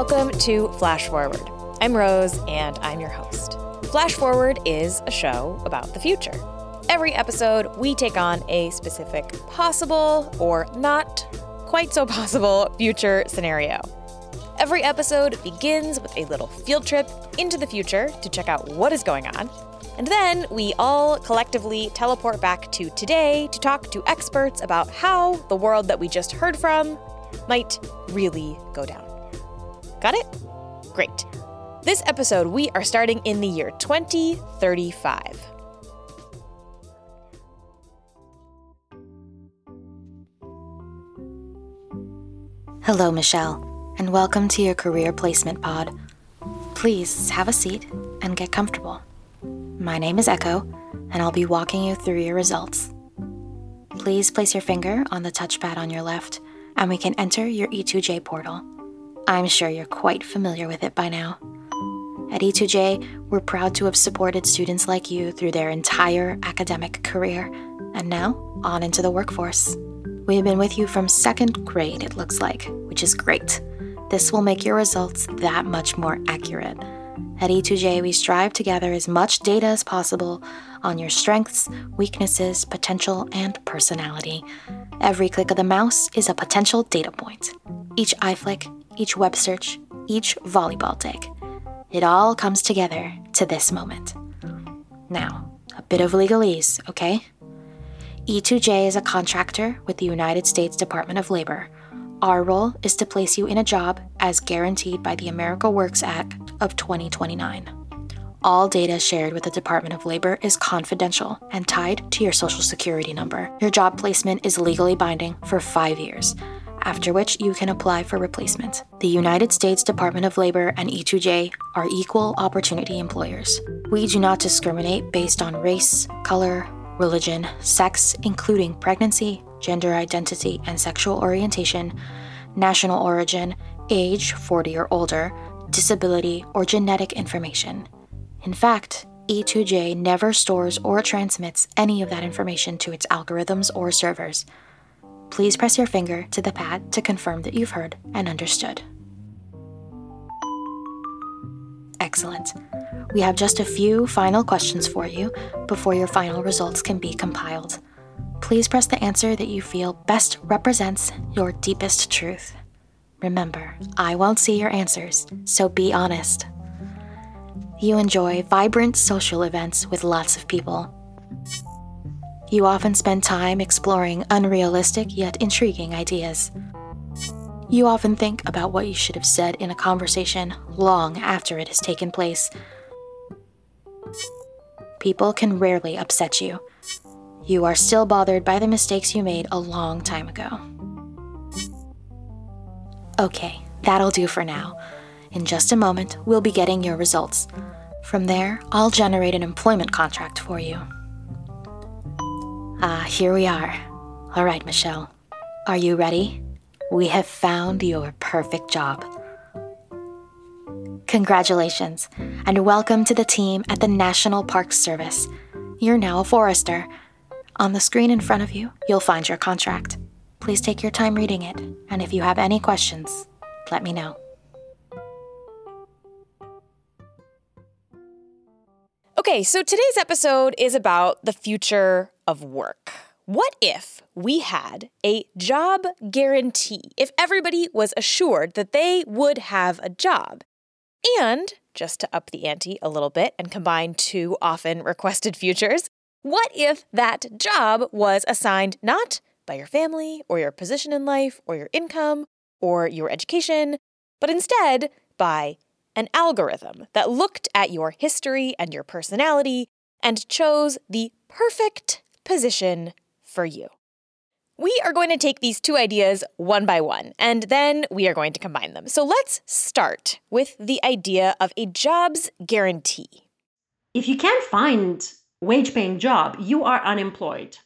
welcome to Flash Forward. I'm Rose, and I'm your host. Flash Forward is a show about the future. Every episode, we take on a specific possible or not quite so possible future scenario. Every episode begins with a little field trip into the future to check out what is going on. And then we all collectively teleport back to today to talk to experts about how the world that we just heard from might really go down. Got it? Great. This episode, we are starting in the year 2035. Hello, Michelle and welcome to your career placement pod. Please have a seat and get comfortable. My name is Echo, and I'll be walking you through your results. Please place your finger on the touchpad on your left, and we can enter your E2J portal. I'm sure you're quite familiar with it by now. At E2J, we're proud to have supported students like you through their entire academic career, and now on into the workforce. We've been with you from second grade, it looks like, which is great. This will make your results that much more accurate. At E2J, we strive to gather as much data as possible on your strengths, weaknesses, potential, and personality. Every click of the mouse is a potential data point. Each eye flick, each web search, each volleyball take. It all comes together to this moment. Now, a bit of legalese, okay? E2J is a contractor with the United States Department of Labor our role is to place you in a job as guaranteed by the America Works Act of 2029. All data shared with the Department of Labor is confidential and tied to your Social Security number. Your job placement is legally binding for five years, after which you can apply for replacement. The United States Department of Labor and E2J are equal opportunity employers. We do not discriminate based on race, color, religion, sex, including pregnancy, gender identity and sexual orientation, national origin, age 40 or older, disability, or genetic information. In fact, E2J never stores or transmits any of that information to its algorithms or servers. Please press your finger to the pad to confirm that you've heard and understood. Excellent. We have just a few final questions for you before your final results can be compiled please press the answer that you feel best represents your deepest truth. Remember, I won't see your answers, so be honest. You enjoy vibrant social events with lots of people. You often spend time exploring unrealistic yet intriguing ideas. You often think about what you should have said in a conversation long after it has taken place. People can rarely upset you, you are still bothered by the mistakes you made a long time ago. Okay, that'll do for now. In just a moment, we'll be getting your results. From there, I'll generate an employment contract for you. Ah, here we are. All right, Michelle. Are you ready? We have found your perfect job. Congratulations, and welcome to the team at the National Park Service. You're now a forester on the screen in front of you, you'll find your contract. Please take your time reading it, and if you have any questions, let me know. Okay, so today's episode is about the future of work. What if we had a job guarantee? If everybody was assured that they would have a job? And, just to up the ante a little bit and combine two often requested futures, what if that job was assigned not by your family or your position in life or your income or your education, but instead by an algorithm that looked at your history and your personality and chose the perfect position for you? We are going to take these two ideas one by one, and then we are going to combine them. So let's start with the idea of a jobs guarantee. If you can't find wage paying job, you are unemployed.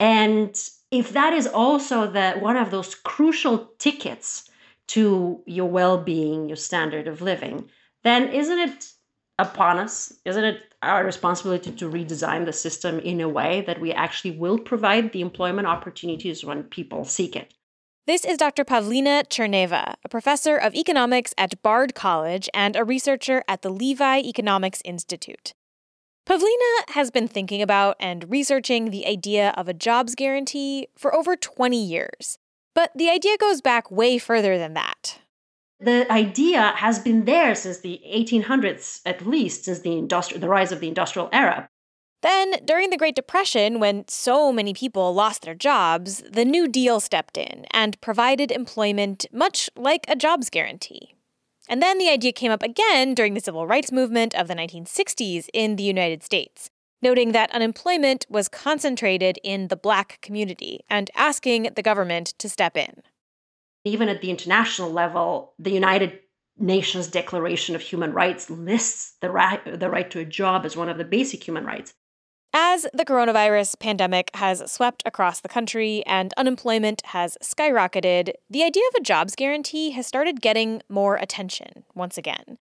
And if that is also the one of those crucial tickets to your well-being, your standard of living, then isn't it upon us? Isn't it our responsibility to redesign the system in a way that we actually will provide the employment opportunities when people seek it? This is Dr. Pavlina Tcherneva, a professor of economics at Bard College and a researcher at the Levy Economics Institute. Pavlina has been thinking about and researching the idea of a jobs guarantee for over 20 years. But the idea goes back way further than that. The idea has been there since the 1800s, at least since the, industri- the rise of the industrial era. Then, during the Great Depression, when so many people lost their jobs, the New Deal stepped in and provided employment much like a jobs guarantee. And then the idea came up again during the civil rights movement of the 1960s in the United States, noting that unemployment was concentrated in the black community and asking the government to step in. Even at the international level, the United Nations Declaration of Human Rights lists the right, the right to a job as one of the basic human rights. As the coronavirus pandemic has swept across the country and unemployment has skyrocketed, the idea of a jobs guarantee has started getting more attention once again,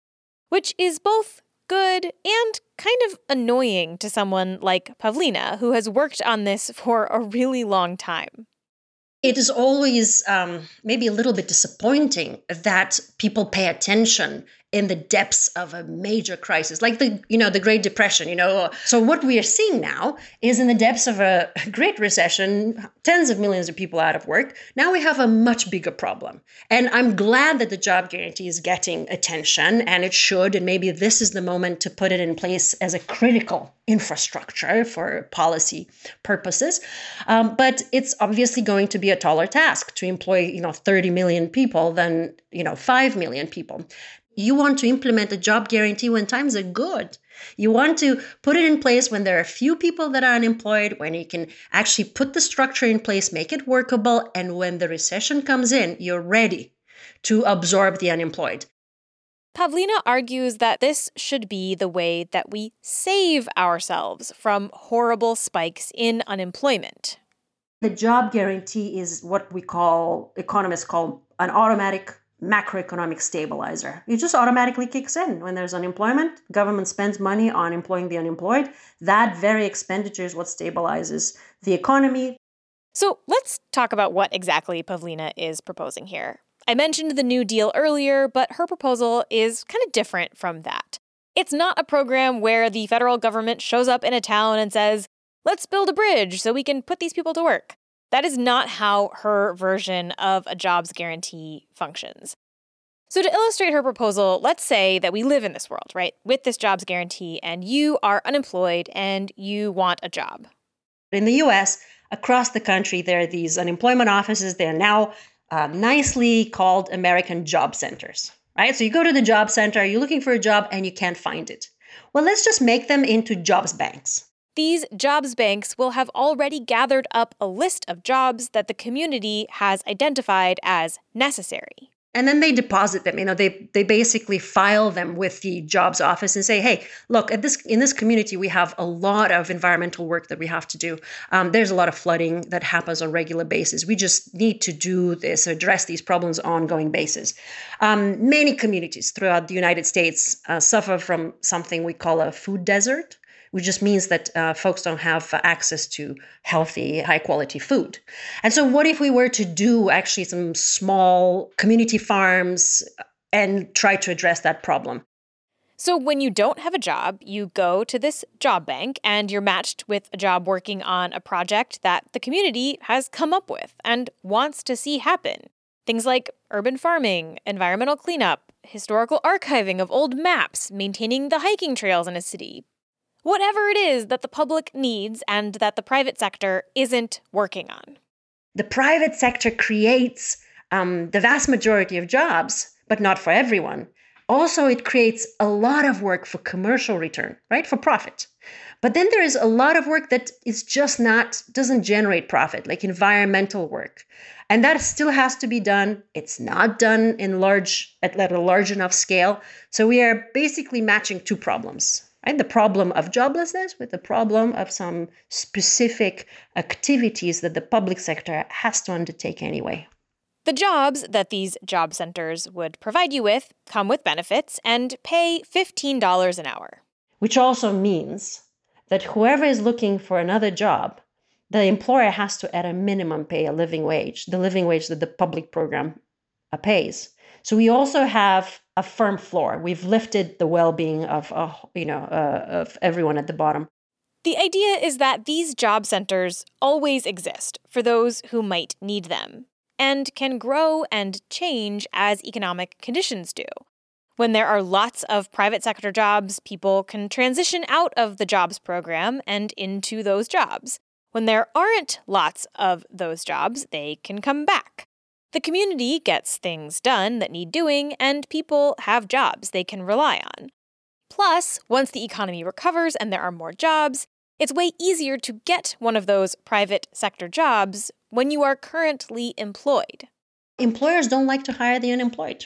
which is both good and kind of annoying to someone like Pavlina, who has worked on this for a really long time. It is always um, maybe a little bit disappointing that people pay attention in the depths of a major crisis like the you know the great depression you know. So what we are seeing now is in the depths of a great recession tens of millions of people out of work now we have a much bigger problem. And i'm glad that the job guarantee is getting attention and it should and maybe this is the moment to put it in place as a critical infrastructure for policy purposes. Um, but it's obviously going to be a taller task to employ you know 30 million people than you know 5 million people you want to implement a job guarantee when times are good. You want to put it in place when there are few people that are unemployed, when you can actually put the structure in place, make it workable, and when the recession comes in, you're ready to absorb the unemployed. Pavlina argues that this should be the way that we save ourselves from horrible spikes in unemployment. The job guarantee is what we call, economists call, an automatic macroeconomic stabilizer. It just automatically kicks in when there's unemployment. Government spends money on employing the unemployed. That very expenditure is what stabilizes the economy. So let's talk about what exactly Pavlina is proposing here. I mentioned the New Deal earlier, but her proposal is kind of different from that. It's not a program where the federal government shows up in a town and says, let's build a bridge so we can put these people to work. That is not how her version of a jobs guarantee functions. So, to illustrate her proposal, let's say that we live in this world, right, with this jobs guarantee, and you are unemployed and you want a job. In the US, across the country, there are these unemployment offices. They're now uh, nicely called American Job Centers, right? So, you go to the job center, you're looking for a job, and you can't find it. Well, let's just make them into jobs banks. These jobs banks will have already gathered up a list of jobs that the community has identified as necessary. And then they deposit them. You know, they they basically file them with the jobs office and say, "Hey, look at this in this community, we have a lot of environmental work that we have to do. Um, there's a lot of flooding that happens on regular basis. We just need to do this, address these problems on ongoing basis." Um, many communities throughout the United States uh, suffer from something we call a food desert which just means that uh, folks don't have uh, access to healthy, high quality food. And so, what if we were to do actually some small community farms and try to address that problem? So, when you don't have a job, you go to this job bank and you're matched with a job working on a project that the community has come up with and wants to see happen. Things like urban farming, environmental cleanup, historical archiving of old maps, maintaining the hiking trails in a city, whatever it is that the public needs and that the private sector isn't working on. The private sector creates um, the vast majority of jobs, but not for everyone. Also, it creates a lot of work for commercial return, right? For profit. But then there is a lot of work that is just not, doesn't generate profit, like environmental work. And that still has to be done. It's not done in large, at, at a large enough scale. So we are basically matching two problems right? The problem of joblessness with the problem of some specific activities that the public sector has to undertake anyway. The jobs that these job centers would provide you with come with benefits and pay $15 an hour. Which also means that whoever is looking for another job the employer has to at a minimum pay a living wage, the living wage that the public program uh, pays. So we also have a firm floor. We've lifted the well-being of uh, you know uh, of everyone at the bottom. The idea is that these job centers always exist for those who might need them and can grow and change as economic conditions do. When there are lots of private sector jobs, people can transition out of the jobs program and into those jobs. When there aren't lots of those jobs, they can come back. The community gets things done that need doing, and people have jobs they can rely on. Plus, once the economy recovers and there are more jobs, it's way easier to get one of those private sector jobs when you are currently employed. Employers don't like to hire the unemployed.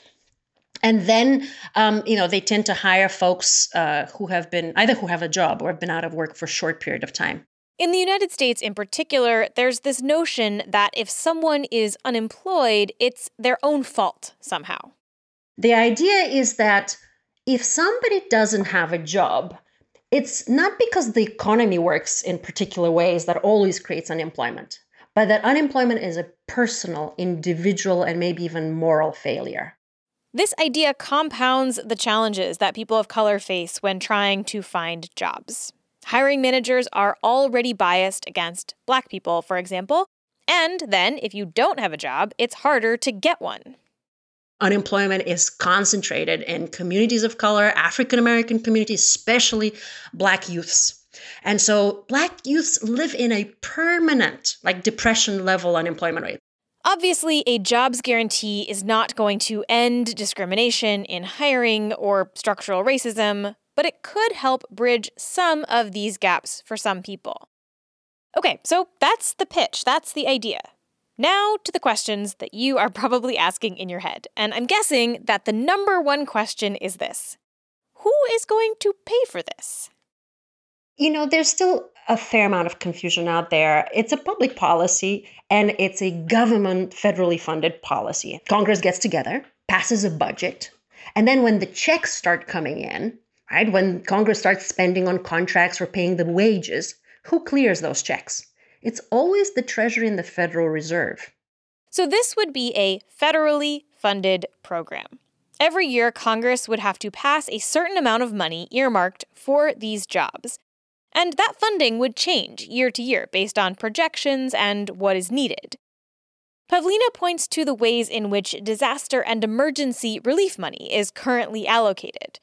And then, um, you know, they tend to hire folks uh, who have been either who have a job or have been out of work for a short period of time. In the United States in particular, there's this notion that if someone is unemployed, it's their own fault somehow. The idea is that if somebody doesn't have a job, it's not because the economy works in particular ways that always creates unemployment, but that unemployment is a personal, individual, and maybe even moral failure. This idea compounds the challenges that people of color face when trying to find jobs. Hiring managers are already biased against black people, for example, and then if you don't have a job, it's harder to get one. Unemployment is concentrated in communities of color, African American communities, especially black youths. And so black youths live in a permanent, like depression level unemployment rate. Obviously, a jobs guarantee is not going to end discrimination in hiring or structural racism, but it could help bridge some of these gaps for some people. Okay, so that's the pitch, that's the idea. Now to the questions that you are probably asking in your head. And I'm guessing that the number one question is this Who is going to pay for this? You know, there's still a fair amount of confusion out there. It's a public policy and it's a government federally funded policy. Congress gets together, passes a budget, and then when the checks start coming in, right? When Congress starts spending on contracts or paying the wages, who clears those checks? It's always the Treasury and the Federal Reserve. So, this would be a federally funded program. Every year, Congress would have to pass a certain amount of money earmarked for these jobs. And that funding would change year to year based on projections and what is needed. Pavlina points to the ways in which disaster and emergency relief money is currently allocated.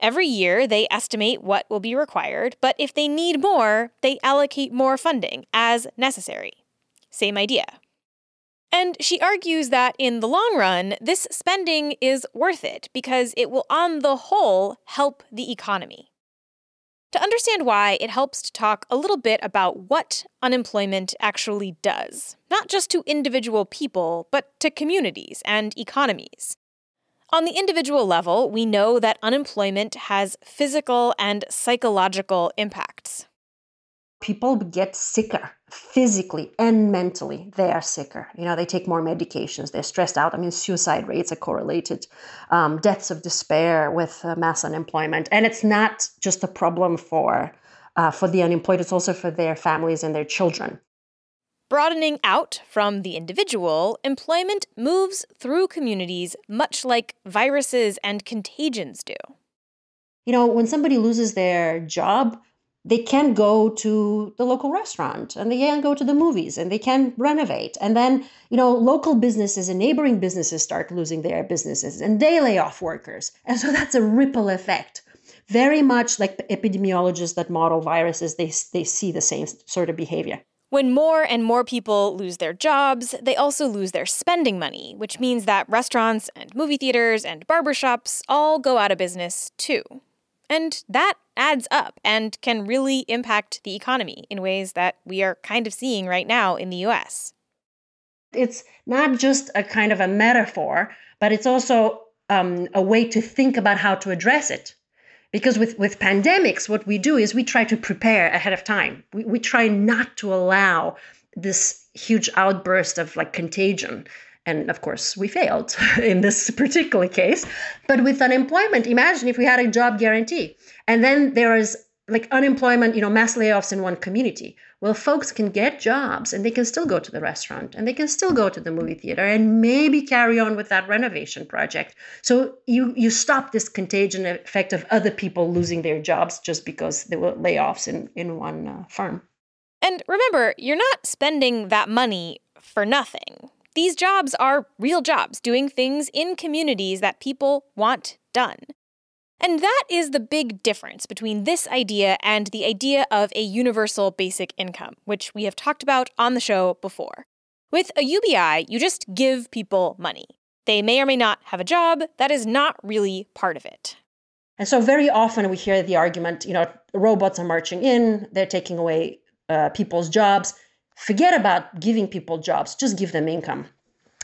Every year, they estimate what will be required, but if they need more, they allocate more funding as necessary. Same idea. And she argues that in the long run, this spending is worth it because it will, on the whole, help the economy. To understand why, it helps to talk a little bit about what unemployment actually does, not just to individual people, but to communities and economies. On the individual level, we know that unemployment has physical and psychological impacts. People get sicker physically and mentally. They are sicker. You know, they take more medications. They're stressed out. I mean, suicide rates are correlated, um, deaths of despair with uh, mass unemployment. And it's not just a problem for uh, for the unemployed; it's also for their families and their children. Broadening out from the individual, employment moves through communities much like viruses and contagions do. You know, when somebody loses their job, they can't go to the local restaurant and they can't go to the movies and they can't renovate. And then, you know, local businesses and neighboring businesses start losing their businesses and they lay off workers. And so that's a ripple effect. Very much like epidemiologists that model viruses, they, they see the same sort of behavior. When more and more people lose their jobs, they also lose their spending money, which means that restaurants and movie theaters and barbershops all go out of business too. And that adds up and can really impact the economy in ways that we are kind of seeing right now in the US. It's not just a kind of a metaphor, but it's also um, a way to think about how to address it because with, with pandemics what we do is we try to prepare ahead of time. We, we try not to allow this huge outburst of like contagion. And of course we failed in this particular case. But with unemployment imagine if we had a job guarantee. And then there is like unemployment, you know, mass layoffs in one community. Well, folks can get jobs and they can still go to the restaurant and they can still go to the movie theater and maybe carry on with that renovation project. So you you stop this contagion effect of other people losing their jobs just because there were layoffs in in one uh, firm. And remember, you're not spending that money for nothing. These jobs are real jobs, doing things in communities that people want done. And that is the big difference between this idea and the idea of a universal basic income, which we have talked about on the show before. With a UBI, you just give people money. They may or may not have a job, that is not really part of it. And so, very often we hear the argument you know, robots are marching in, they're taking away uh, people's jobs. Forget about giving people jobs, just give them income.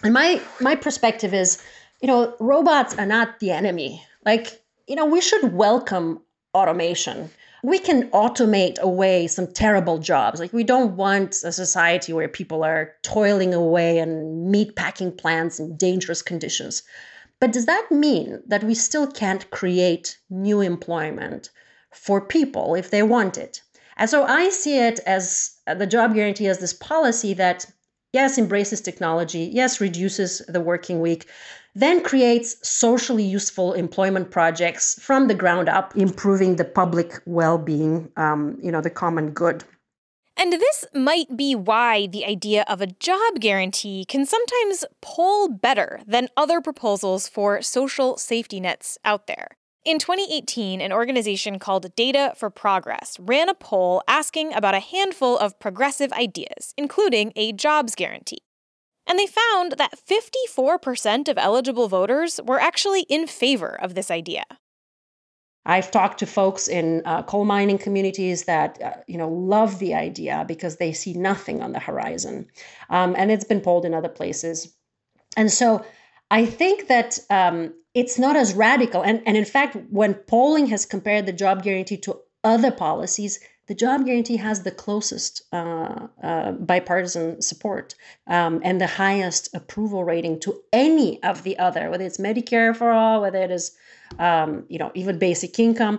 And my, my perspective is, you know, robots are not the enemy. Like, you know, we should welcome automation. We can automate away some terrible jobs. Like, we don't want a society where people are toiling away in meat packing plants in dangerous conditions. But does that mean that we still can't create new employment for people if they want it? And so I see it as the job guarantee as this policy that, yes, embraces technology, yes, reduces the working week, then creates socially useful employment projects from the ground up, improving the public well being, um, you know, the common good. And this might be why the idea of a job guarantee can sometimes poll better than other proposals for social safety nets out there. In 2018, an organization called Data for Progress ran a poll asking about a handful of progressive ideas, including a jobs guarantee. And they found that 54% of eligible voters were actually in favor of this idea. I've talked to folks in uh, coal mining communities that uh, you know love the idea because they see nothing on the horizon, um, and it's been polled in other places. And so I think that um, it's not as radical. And, and in fact, when polling has compared the job guarantee to other policies, the job guarantee has the closest uh, uh, bipartisan support um, and the highest approval rating to any of the other, whether it's Medicare for all, whether it is, um, you know, even basic income.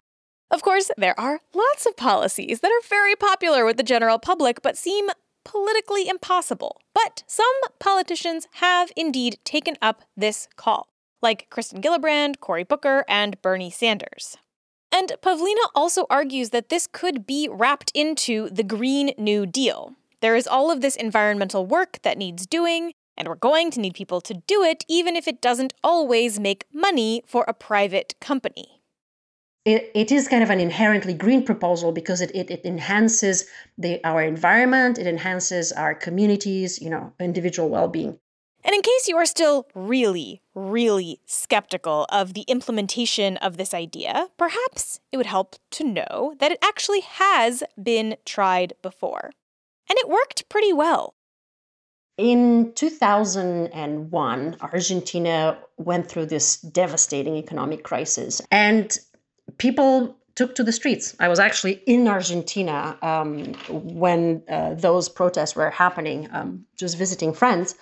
Of course, there are lots of policies that are very popular with the general public but seem politically impossible. But some politicians have indeed taken up this call, like Kirsten Gillibrand, Cory Booker, and Bernie Sanders. And Pavlina also argues that this could be wrapped into the Green New Deal. There is all of this environmental work that needs doing, and we're going to need people to do it, even if it doesn't always make money for a private company. It, it is kind of an inherently green proposal because it, it, it enhances the, our environment, it enhances our communities, you know, individual well-being. And in case you are still really, really skeptical of the implementation of this idea, perhaps it would help to know that it actually has been tried before. And it worked pretty well. In 2001, Argentina went through this devastating economic crisis, and people took to the streets. I was actually in Argentina um, when uh, those protests were happening, um, just visiting friends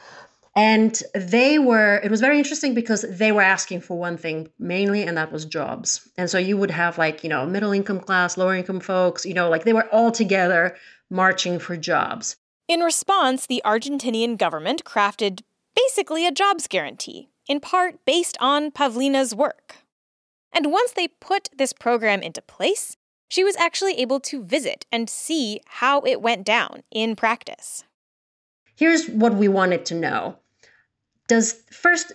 and they were, it was very interesting because they were asking for one thing mainly, and that was jobs. And so you would have like, you know, middle income class, lower income folks, you know, like they were all together marching for jobs. In response, the Argentinian government crafted basically a jobs guarantee, in part based on Pavlina's work. And once they put this program into place, she was actually able to visit and see how it went down in practice. Here's what we wanted to know does first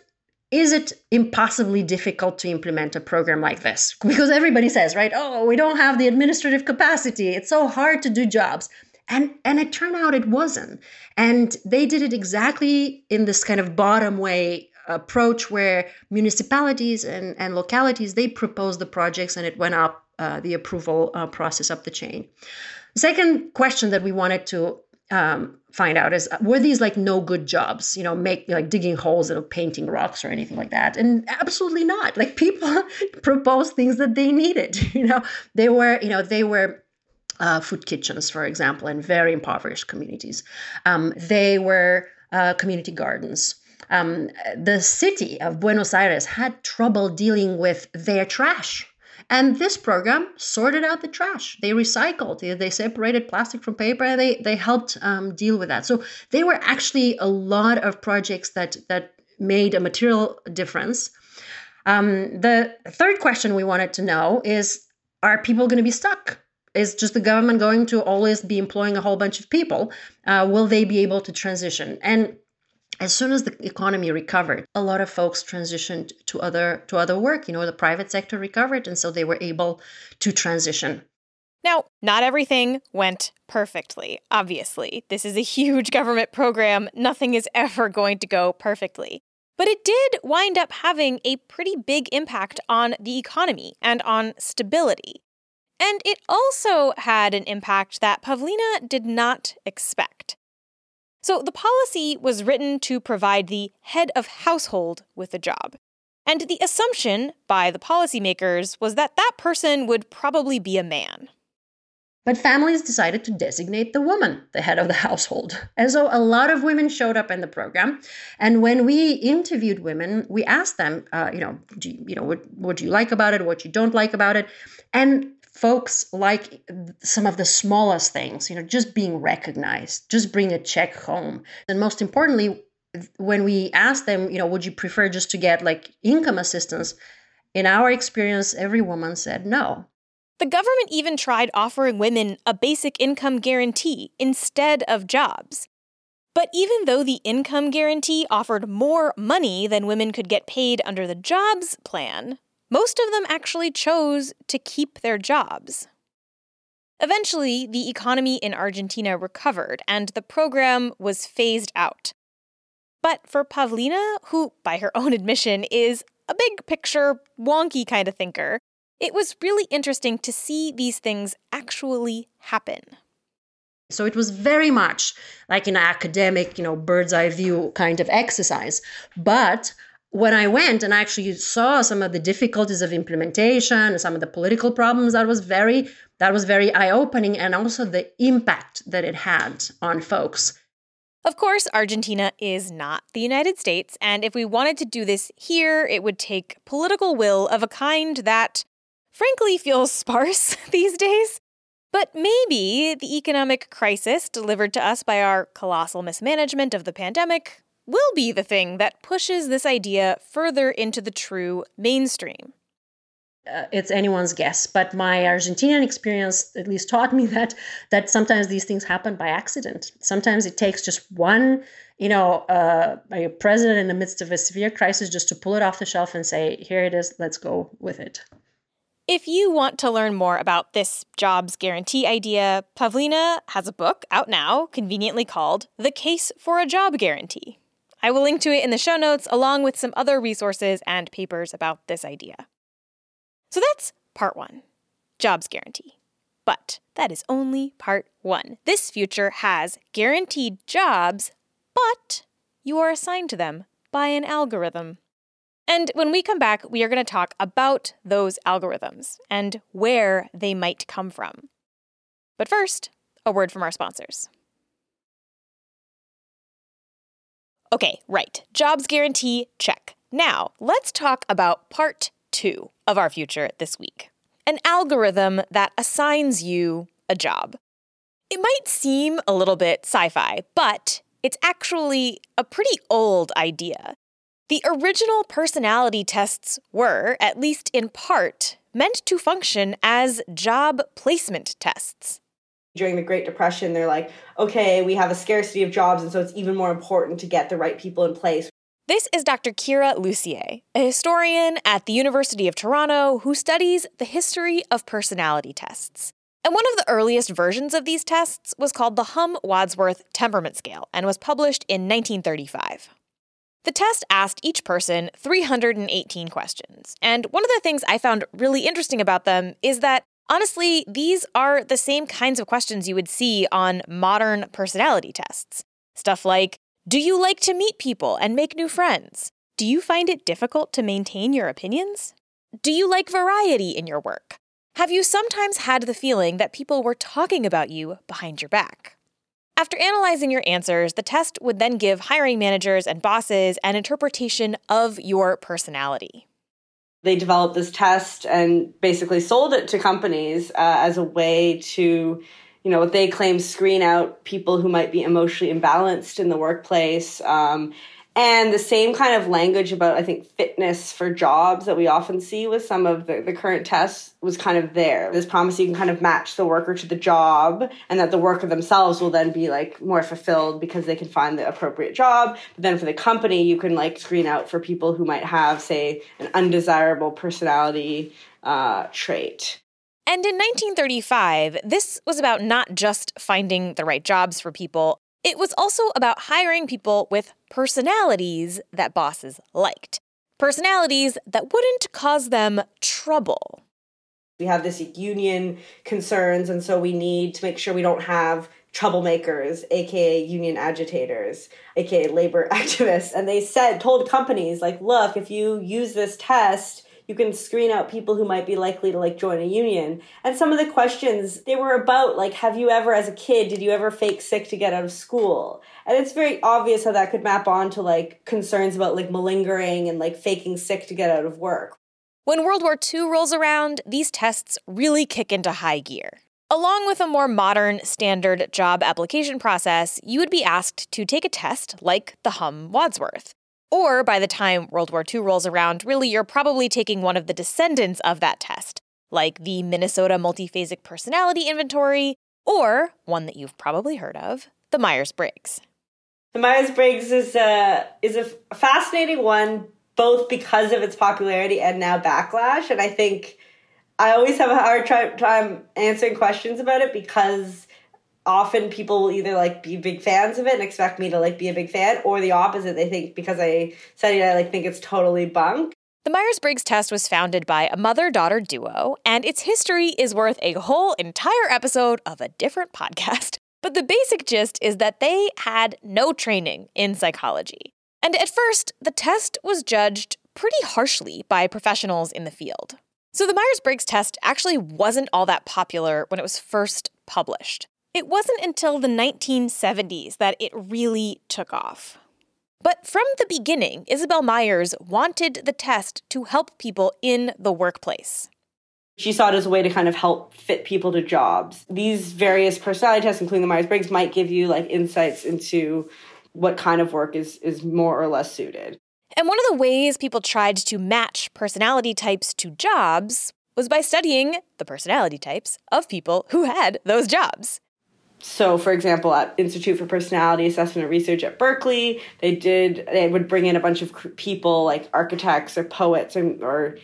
is it impossibly difficult to implement a program like this? Because everybody says, right, oh, we don't have the administrative capacity. It's so hard to do jobs. And and it turned out it wasn't. And they did it exactly in this kind of bottom way approach where municipalities and, and localities they proposed the projects and it went up uh, the approval uh, process up the chain. Second question that we wanted to um, find out is were these like no good jobs? You know make like digging holes or painting rocks or anything like that. And absolutely not. Like people proposed things that they needed you know? They were you know they were uh, food kitchens for example in very impoverished communities. Um, they were uh, community gardens. Um, the city of buenos aires had trouble dealing with their trash And this program sorted out the trash. They recycled, they separated plastic from paper, and they, they helped um, deal with that. So they were actually a lot of projects that, that made a material difference. Um, the third question we wanted to know is Are people going to be stuck? Is just the government going to always be employing a whole bunch of people? Uh, will they be able to transition? And as soon as the economy recovered a lot of folks transitioned to other to other work. You know the private sector recovered and so they were able to transition. Now not everything went perfectly obviously. This is a huge government program. Nothing is ever going to go perfectly. But it did wind up having a pretty big impact on the economy and on stability. And it also had an impact that Pavlina did not expect. So the policy was written to provide the head of household with a job. And the assumption by the policymakers was that that person would probably be a man. But families decided to designate the woman the head of the household. And so a lot of women showed up in the program. And when we interviewed women, we asked them, uh, you know, you, you know, what, what do you like about it, what you don't like about it. And folks like some of the smallest things, you know, just being recognized, just bring a check home. And most importantly, when we ask them, you know, would you prefer just to get like income assistance? In our experience, every woman said no. The government even tried offering women a basic income guarantee instead of jobs. But even though the income guarantee offered more money than women could get paid under the jobs plan, most of them actually chose to keep their jobs. Eventually, the economy in Argentina recovered and the program was phased out. But for Pavlina, who, by her own admission, is a big picture, wonky kind of thinker, it was really interesting to see these things actually happen. So it was very much like an academic, you know, bird's eye view kind of exercise. But when I went and actually saw some of the difficulties of implementation some of the political problems, that was very that was very eye-opening and also the impact that it had on folks. Of course, Argentina is not the United States, and if we wanted to do this here, it would take political will of a kind that, frankly, feels sparse these days. But maybe the economic crisis delivered to us by our colossal mismanagement of the pandemic will be the thing that pushes this idea further into the true mainstream. Uh, it's anyone's guess, but my Argentinian experience at least taught me that that sometimes these things happen by accident. Sometimes it takes just one, you know, uh, a president in the midst of a severe crisis just to pull it off the shelf and say, "Here it is, let's go with it." If you want to learn more about this jobs guarantee idea, Pavlina has a book out now, conveniently called The Case for a Job Guarantee. I will link to it in the show notes along with some other resources and papers about this idea. So that's part one jobs guarantee. But that is only part one. This future has guaranteed jobs, but you are assigned to them by an algorithm. And when we come back, we are going to talk about those algorithms and where they might come from. But first, a word from our sponsors. Okay, right. Jobs guarantee, check. Now, let's talk about part two of our future this week an algorithm that assigns you a job. It might seem a little bit sci fi, but it's actually a pretty old idea. The original personality tests were, at least in part, meant to function as job placement tests during the Great Depression, they're like, okay, we have a scarcity of jobs, and so it's even more important to get the right people in place. This is Dr. Kira Lussier, a historian at the University of Toronto who studies the history of personality tests. And one of the earliest versions of these tests was called the Humm Wadsworth Temperament Scale and was published in 1935. The test asked each person 318 questions. And one of the things I found really interesting about them is that Honestly, these are the same kinds of questions you would see on modern personality tests. Stuff like Do you like to meet people and make new friends? Do you find it difficult to maintain your opinions? Do you like variety in your work? Have you sometimes had the feeling that people were talking about you behind your back? After analyzing your answers, the test would then give hiring managers and bosses an interpretation of your personality. They developed this test and basically sold it to companies uh, as a way to, you know, what they claim screen out people who might be emotionally imbalanced in the workplace. Um, and the same kind of language about i think fitness for jobs that we often see with some of the, the current tests was kind of there. This promise you can kind of match the worker to the job and that the worker themselves will then be like more fulfilled because they can find the appropriate job. But then for the company you can like screen out for people who might have say an undesirable personality uh, trait. And in 1935, this was about not just finding the right jobs for people, it was also about hiring people with personalities that bosses liked, personalities that wouldn't cause them trouble. We have this union concerns, and so we need to make sure we don't have troublemakers, aka union agitators, aka labor activists. And they said, told companies, like, look, if you use this test, you can screen out people who might be likely to like join a union. And some of the questions they were about like have you ever as a kid did you ever fake sick to get out of school? And it's very obvious how that could map on to like concerns about like malingering and like faking sick to get out of work. When world war ii rolls around these tests really kick into high gear. Along with a more modern standard job application process, you would be asked to take a test like the Humm Wadsworth. Or by the time World War II rolls around, really you're probably taking one of the descendants of that test, like the Minnesota Multiphasic Personality Inventory, or one that you've probably heard of, the Myers Briggs. The Myers Briggs is a, is a fascinating one, both because of its popularity and now backlash. And I think I always have a hard time answering questions about it because often people will either like be big fans of it and expect me to like be a big fan or the opposite they think because i studied it, i like think it's totally bunk. The myers-briggs test was founded by a mother-daughter duo and its history is worth a whole entire episode of a different podcast. But the basic gist is that they had no training in psychology. And at first the test was judged pretty harshly by professionals in the field. So the myers-briggs test actually wasn't all that popular when it was first published it wasn't until the 1970s that it really took off. But from the beginning, Isabel Myers wanted the test to help people in the workplace. She saw it as a way to kind of help fit people to jobs. These various personality tests, including the Myers Briggs, might give you like insights into what kind of work is, is more or less suited. And one of the ways people tried to match personality types to jobs was by studying the personality types of people who had those jobs so for example at institute for personality assessment and research at berkeley they did they would bring in a bunch of people like architects or poets and, or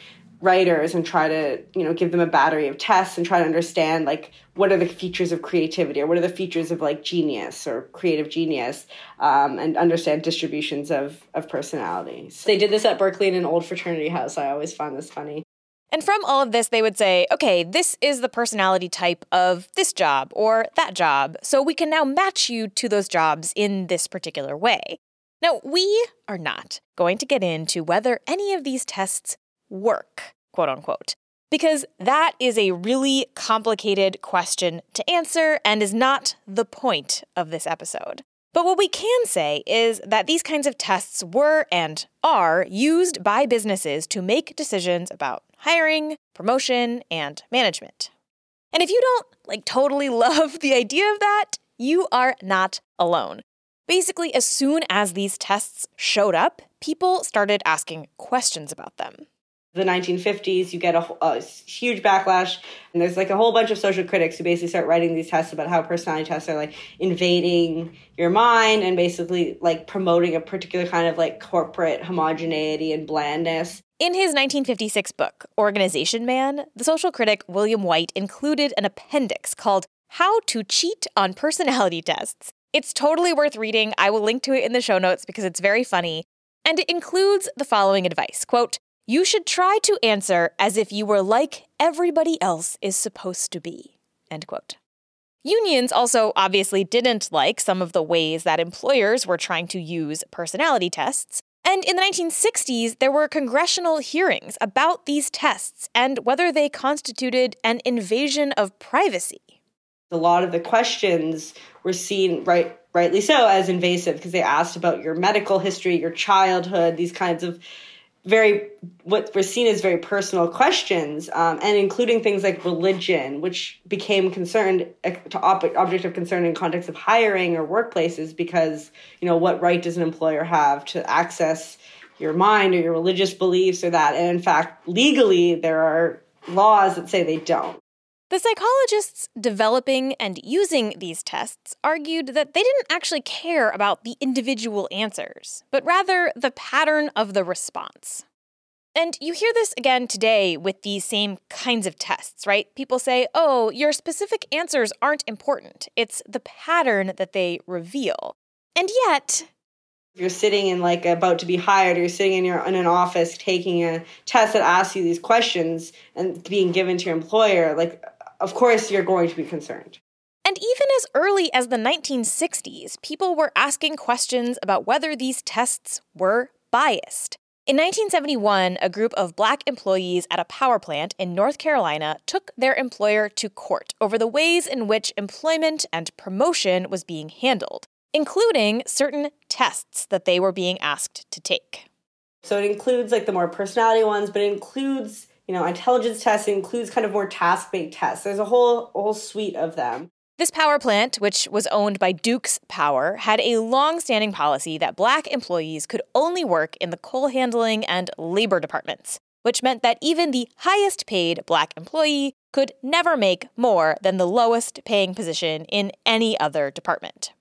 writers and try to you know give them a battery of tests and try to understand like what are the features of creativity or what are the features of like genius or creative genius um, and understand distributions of of personalities they did this at berkeley in an old fraternity house. I always found this funny and from all of this, they would say, okay, this is the personality type of this job or that job, so we can now match you to those jobs in this particular way. Now, we are not going to get into whether any of these tests work, quote unquote, because that is a really complicated question to answer and is not the point of this episode. But what we can say is that these kinds of tests were and are used by businesses to make decisions about hiring, promotion, and management. And if you don't like totally love the idea of that, you are not alone. Basically, as soon as these tests showed up, people started asking questions about them. The 1950s, you get a, a, huge backlash, and there's like a whole bunch of social critics who basically start writing these tests about how personality tests are like invading your mind and basically like promoting a particular kind of like corporate homogeneity and blandness. In his 1956 book, Organization Man, the social critic William Whyte included an appendix called How to Cheat on Personality Tests. It's totally worth reading. I will link to it in the show notes because it's very funny. And it includes the following advice quote, You should try to answer as if you were like everybody else is supposed to be. End quote. Unions also obviously didn't like some of the ways that employers were trying to use personality tests, and in the 1960s, there were congressional hearings about these tests and whether they constituted an invasion of privacy. A lot of the questions were seen, right, rightly so, as invasive because they asked about your medical history, your childhood, these kinds of very what were seen as very personal questions, um, and including things like religion, which became concerned uh, to op- object of concern in context of hiring or workplaces, because you know what right does an employer have to access your mind or your religious beliefs or that, and in fact, legally there are laws that say they don't. The psychologists developing and using these tests argued that they didn't actually care about the individual answers, but rather the pattern of the response. And you hear this again today with these same kinds of tests, right? People say, oh, your specific answers aren't important. It's the pattern that they reveal. And yet, you're sitting in like about to be hired or you're sitting in your in an office taking a test that asks you these questions and being given to your employer like of course you're going to be concerned and even as early as the 1960s people were asking questions about whether these tests were biased in 1971, a group of black employees at a power plant in North Carolina took their employer to court over the ways in which employment and promotion was being handled including certain tests that they were being asked to take. So it includes like the more personality ones, but it includes, you know, intelligence tests, includes kind of more task-based tests. There's a whole a whole suite of them. This power plant, which was owned by Duke's Power, had a long standing policy that black employees could only work in the coal handling and labor departments, which meant that even the highest paid black employee could never make more than the lowest paying position in any other department.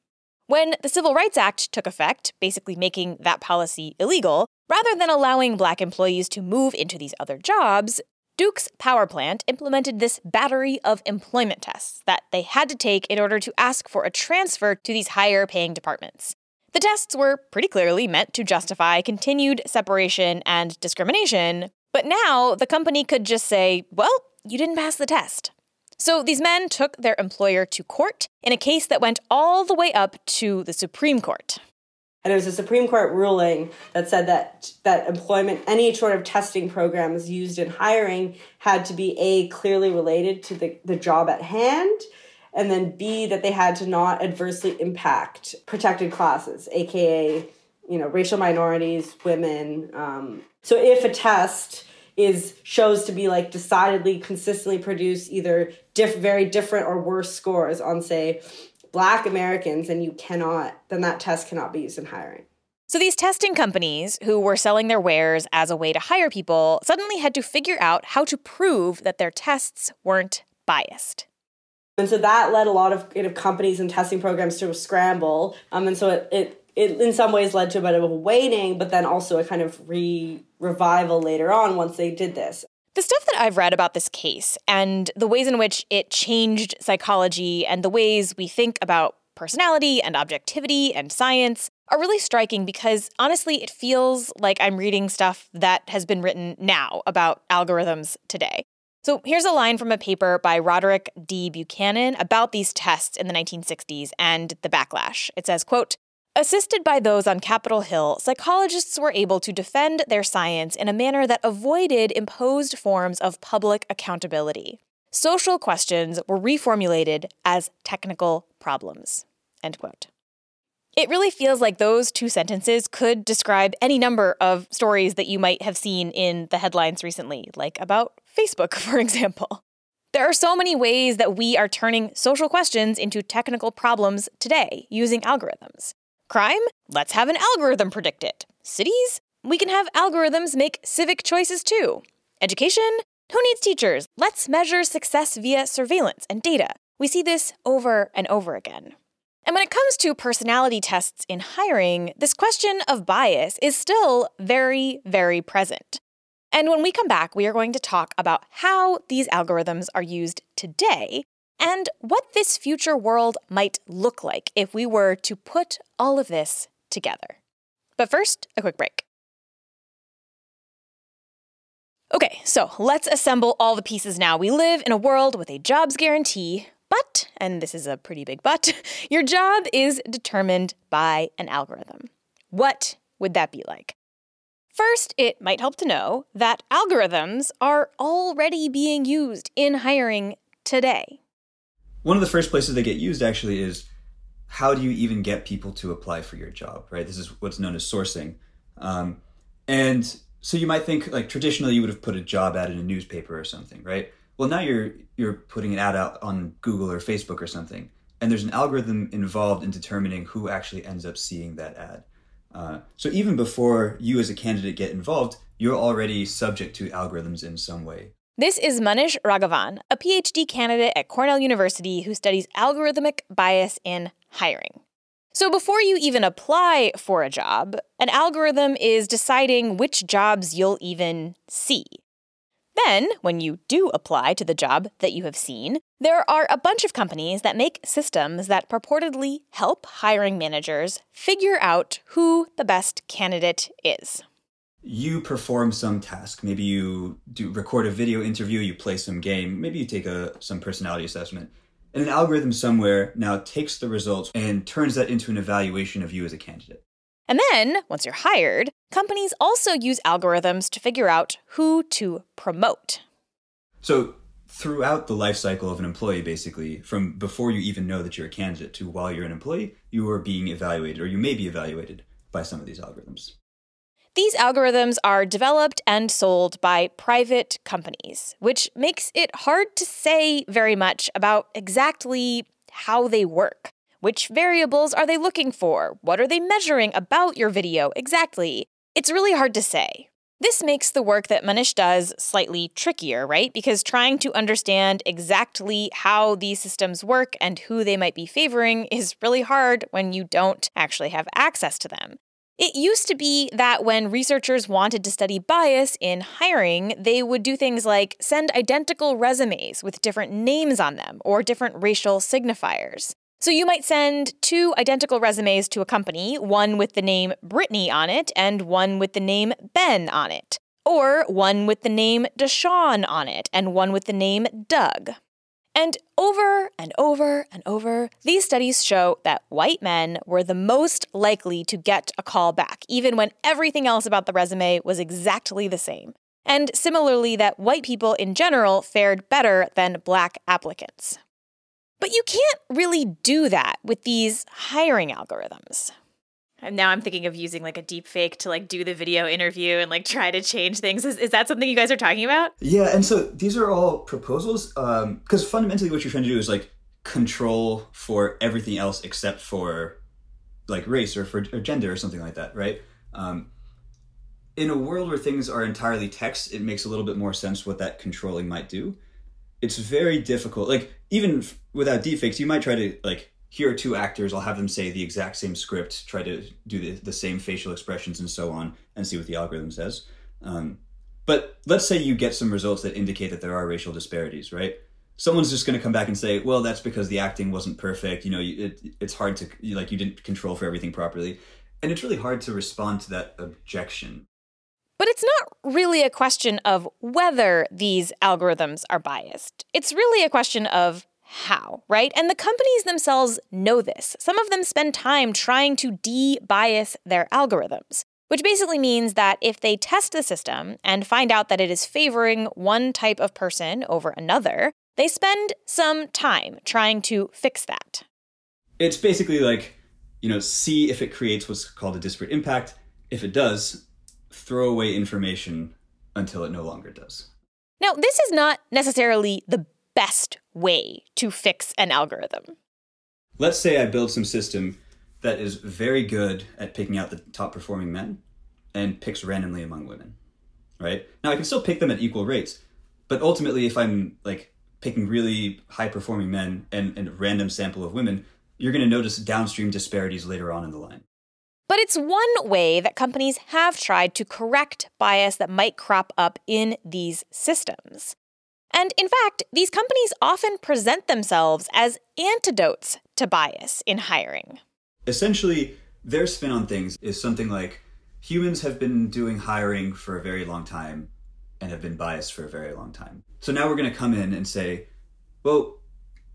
When the Civil Rights Act took effect, basically making that policy illegal, rather than allowing black employees to move into these other jobs, Duke's power plant implemented this battery of employment tests that they had to take in order to ask for a transfer to these higher paying departments. The tests were pretty clearly meant to justify continued separation and discrimination, but now the company could just say, well, you didn't pass the test. So these men took their employer to court in a case that went all the way up to the Supreme Court. And it was a Supreme Court ruling that said that that employment, any sort of testing programs used in hiring had to be A, clearly related to the, the job at hand, and then B, that they had to not adversely impact protected classes, aka, you know, racial minorities, women. Um, so if a test is shows to be like decidedly consistently produce either diff- very different or worse scores on say black americans and you cannot then that test cannot be used in hiring. So these testing companies who were selling their wares as a way to hire people suddenly had to figure out how to prove that their tests weren't biased. And so that led a lot of you know, companies and testing programs to scramble um, and so it, it it in some ways led to a bit of a waning, but then also a kind of re revival later on once they did this. The stuff that I've read about this case and the ways in which it changed psychology and the ways we think about personality and objectivity and science are really striking because honestly, it feels like I'm reading stuff that has been written now about algorithms today. So here's a line from a paper by Roderick D. Buchanan about these tests in the 1960s and the backlash. It says, quote, Assisted by those on Capitol Hill, psychologists were able to defend their science in a manner that avoided imposed forms of public accountability. Social questions were reformulated as technical problems. End quote. It really feels like those two sentences could describe any number of stories that you might have seen in the headlines recently, like about Facebook, for example. There are so many ways that we are turning social questions into technical problems today using algorithms. Crime? Let's have an algorithm predict it. Cities? We can have algorithms make civic choices too. Education? Who needs teachers? Let's measure success via surveillance and data. We see this over and over again. And when it comes to personality tests in hiring, this question of bias is still very, very present. And when we come back, we are going to talk about how these algorithms are used today and what this future world might look like if we were to put all of this together. But first, a quick break. Okay, so let's assemble all the pieces now. We live in a world with a jobs guarantee, but, and this is a pretty big but, your job is determined by an algorithm. What would that be like? First, it might help to know that algorithms are already being used in hiring today one of the first places they get used actually is how do you even get people to apply for your job, right? This is what's known as sourcing. Um, and so you might think like traditionally you would have put a job ad in a newspaper or something, right? Well, now you're you're putting an ad out on Google or Facebook or something, and there's an algorithm involved in determining who actually ends up seeing that ad. Uh, so even before you as a candidate get involved, you're already subject to algorithms in some way. This is Manish Raghavan, a PhD candidate at Cornell University who studies algorithmic bias in hiring. So, before you even apply for a job, an algorithm is deciding which jobs you'll even see. Then, when you do apply to the job that you have seen, there are a bunch of companies that make systems that purportedly help hiring managers figure out who the best candidate is. You perform some task. Maybe you do record a video interview, you play some game, maybe you take a some personality assessment. And an algorithm somewhere now takes the results and turns that into an evaluation of you as a candidate. And then, once you're hired, companies also use algorithms to figure out who to promote. So, throughout the life cycle of an employee, basically, from before you even know that you're a candidate to while you're an employee, you are being evaluated, or you may be evaluated by some of these algorithms. These algorithms are developed and sold by private companies, which makes it hard to say very much about exactly how they work. Which variables are they looking for? What are they measuring about your video exactly? It's really hard to say. This makes the work that Manish does slightly trickier, right? Because trying to understand exactly how these systems work and who they might be favoring is really hard when you don't actually have access to them. It used to be that when researchers wanted to study bias in hiring, they would do things like send identical resumes with different names on them or different racial signifiers. So you might send two identical resumes to a company, one with the name Brittany on it and one with the name Ben on it. Or one with the name Deshawn on it and one with the name Doug. And over and over and over, these studies show that white men were the most likely to get a call back, even when everything else about the resume was exactly the same. And similarly, that white people in general fared better than black applicants. But you can't really do that with these hiring algorithms. And now I'm thinking of using like a deep fake to like do the video interview and like try to change things. Is, is that something you guys are talking about? Yeah, and so these are all proposals because um, fundamentally what you're trying to do is like control for everything else except for like race or for or gender or something like that, right? Um, in a world where things are entirely text, it makes a little bit more sense what that controlling might do. It's very difficult. Like even without deepfakes, you might try to like here are two actors. I'll have them say the exact same script, try to do the, the same facial expressions and so on, and see what the algorithm says. Um, but let's say you get some results that indicate that there are racial disparities, right? Someone's just going to come back and say, "Well, that's because the acting wasn't perfect. You know, it, it's hard to like you didn't control for everything properly." And it's really hard to respond to that objection. But it's not really a question of whether these algorithms are biased. It's really a question of how, right? And the companies themselves know this. Some of them spend time trying to de bias their algorithms, which basically means that if they test the system and find out that it is favoring one type of person over another, they spend some time trying to fix that. It's basically like, you know, see if it creates what's called a disparate impact. If it does, throw away information until it no longer does. Now, this is not necessarily the best way to fix an algorithm. Let's say I build some system that is very good at picking out the top performing men and picks randomly among women. Right? Now I can still pick them at equal rates, but ultimately if I'm like picking really high performing men and, and a random sample of women, you're going to notice downstream disparities later on in the line. But it's one way that companies have tried to correct bias that might crop up in these systems. And in fact, these companies often present themselves as antidotes to bias in hiring. Essentially, their spin on things is something like humans have been doing hiring for a very long time and have been biased for a very long time. So now we're going to come in and say, well,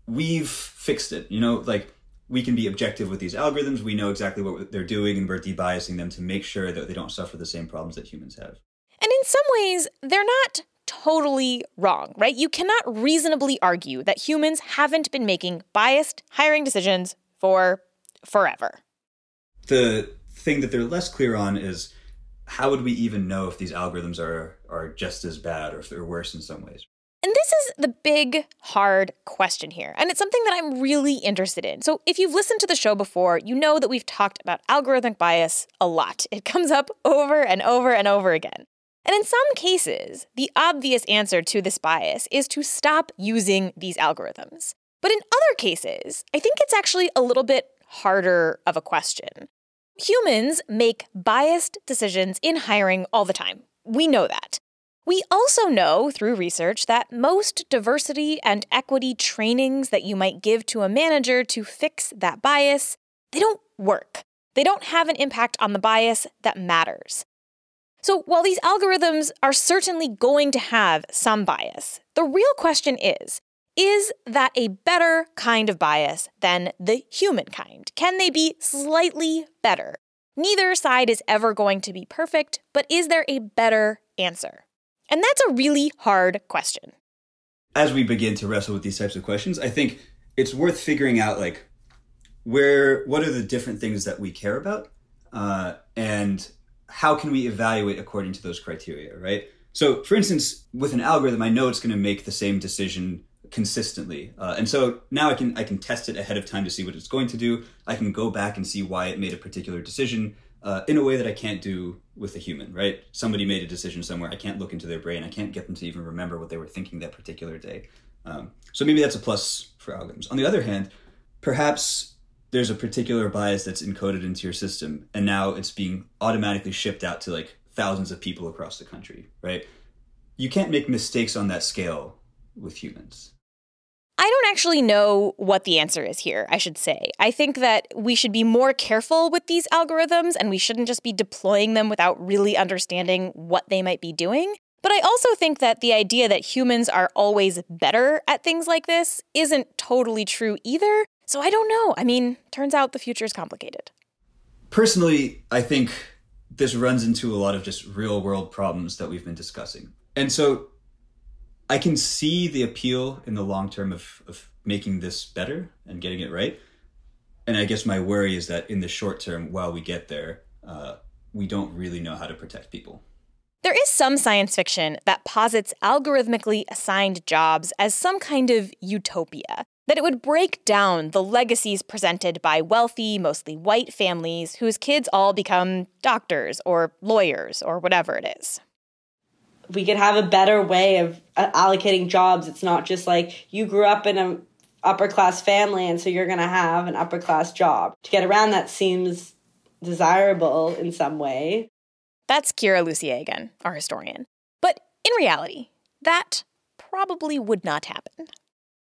we've fixed it. You know, like we can be objective with these algorithms. We know exactly what they're doing and we're debiasing them to make sure that they don't suffer the same problems that humans have. And in some ways, they're not totally wrong, right? You cannot reasonably argue that humans haven't been making biased hiring decisions for forever. The thing that they're less clear on is how would we even know if these algorithms are are just as bad or if they're worse in some ways? And this is the big, hard question here. And it's something that I'm really interested in. So, if you've listened to the show before, you know that we've talked about algorithmic bias a lot. It comes up over and over and over again. And in some cases, the obvious answer to this bias is to stop using these algorithms. But in other cases, I think it's actually a little bit harder of a question. Humans make biased decisions in hiring all the time. We know that. We also know through research that most diversity and equity trainings that you might give to a manager to fix that bias, they don't work. They don't have an impact on the bias that matters. So, while these algorithms are certainly going to have some bias, the real question is is that a better kind of bias than the human kind? Can they be slightly better? Neither side is ever going to be perfect, but is there a better answer? And that's a really hard question. As we begin to wrestle with these types of questions, I think it's worth figuring out like where what are the different things that we care about uh, and how can we evaluate according to those criteria, right? So, for instance, with an algorithm, I know it's going to make the same decision consistently. Uh, and so now I can I can test it ahead of time to see what it's going to do. I can go back and see why it made a particular decision uh, in a way that I can't do with a human. Right? Somebody made a decision somewhere. I can't look into their brain. I can't get them to even remember what they were thinking that particular day. Um, so maybe that's a plus for algorithms. On the other hand, perhaps there's a particular bias that's encoded into your system, and now it's being automatically shipped out to like thousands of people across the country. Right? You can't make mistakes on that scale with humans. I don't actually know what the answer is here, I should say. I think that we should be more careful with these algorithms and we shouldn't just be deploying them without really understanding what they might be doing. But I also think that the idea that humans are always better at things like this isn't totally true either. So I don't know. I mean, turns out the future is complicated. Personally, I think this runs into a lot of just real world problems that we've been discussing. And so I can see the appeal in the long term of, of making this better and getting it right. And I guess my worry is that in the short term, while we get there, uh, we don't really know how to protect people. There is some science fiction that posits algorithmically assigned jobs as some kind of utopia, that it would break down the legacies presented by wealthy, mostly white families whose kids all become doctors or lawyers or whatever it is we could have a better way of uh, allocating jobs. It's not just like you grew up in an upper class family and so you're going to have an upper class job. To get around that seems desirable in some way. That's Kira Lussier again, our historian. But in reality, that probably would not happen.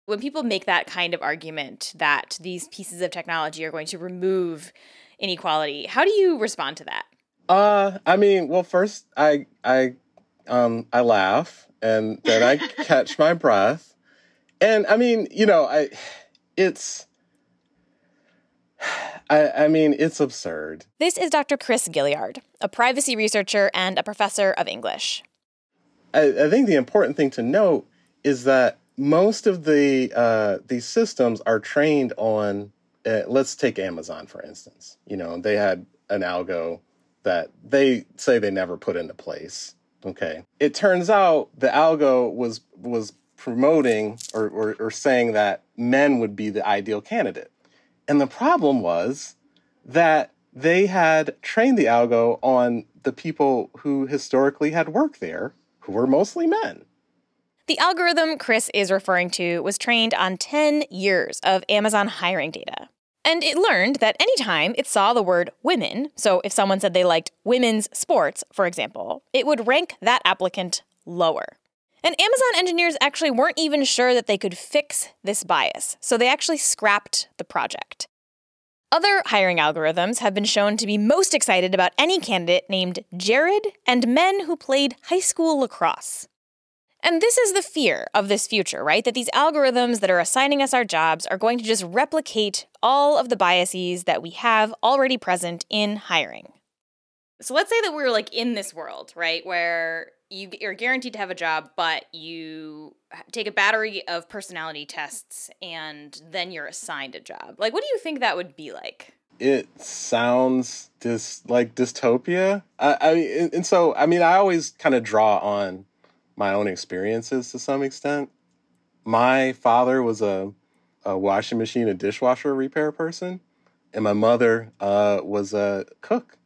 When people make that kind of argument that these pieces of technology are going to remove inequality, how do you respond to that? Uh, I mean, well, first, I I um, I laugh and then I catch my breath. And I mean, you know, I it's I, I mean, it's absurd. This is Dr. Chris Gilliard, a privacy researcher and a professor of English. I, I think the important thing to note is that most of the uh, these systems are trained on. Uh, let's take Amazon for instance. You know, they had an algo that they say they never put into place Okay. It turns out the algo was was promoting or, or, or saying that men would be the ideal candidate. And the problem was that they had trained the algo on the people who historically had worked there, who were mostly men. The algorithm Chris is referring to was trained on 10 years of Amazon hiring data. And it learned that anytime it saw the word women, so if someone said they liked women's sports, for example, it would rank that applicant lower. And Amazon engineers actually weren't even sure that they could fix this bias, so they actually scrapped the project. Other hiring algorithms have been shown to be most excited about any candidate named Jared and men who played high school lacrosse. And this is the fear of this future, right? That these algorithms that are assigning us our jobs are going to just replicate all of the biases that we have already present in hiring. So let's say that we're like in this world, right, where you, you're guaranteed to have a job, but you take a battery of personality tests and then you're assigned a job. Like, what do you think that would be like? it sounds dis like dystopia. I, I mean, and so I mean, I always kind of draw on my own experiences to some extent. My father was a, a washing machine and dishwasher repair person, and my mother uh, was a cook.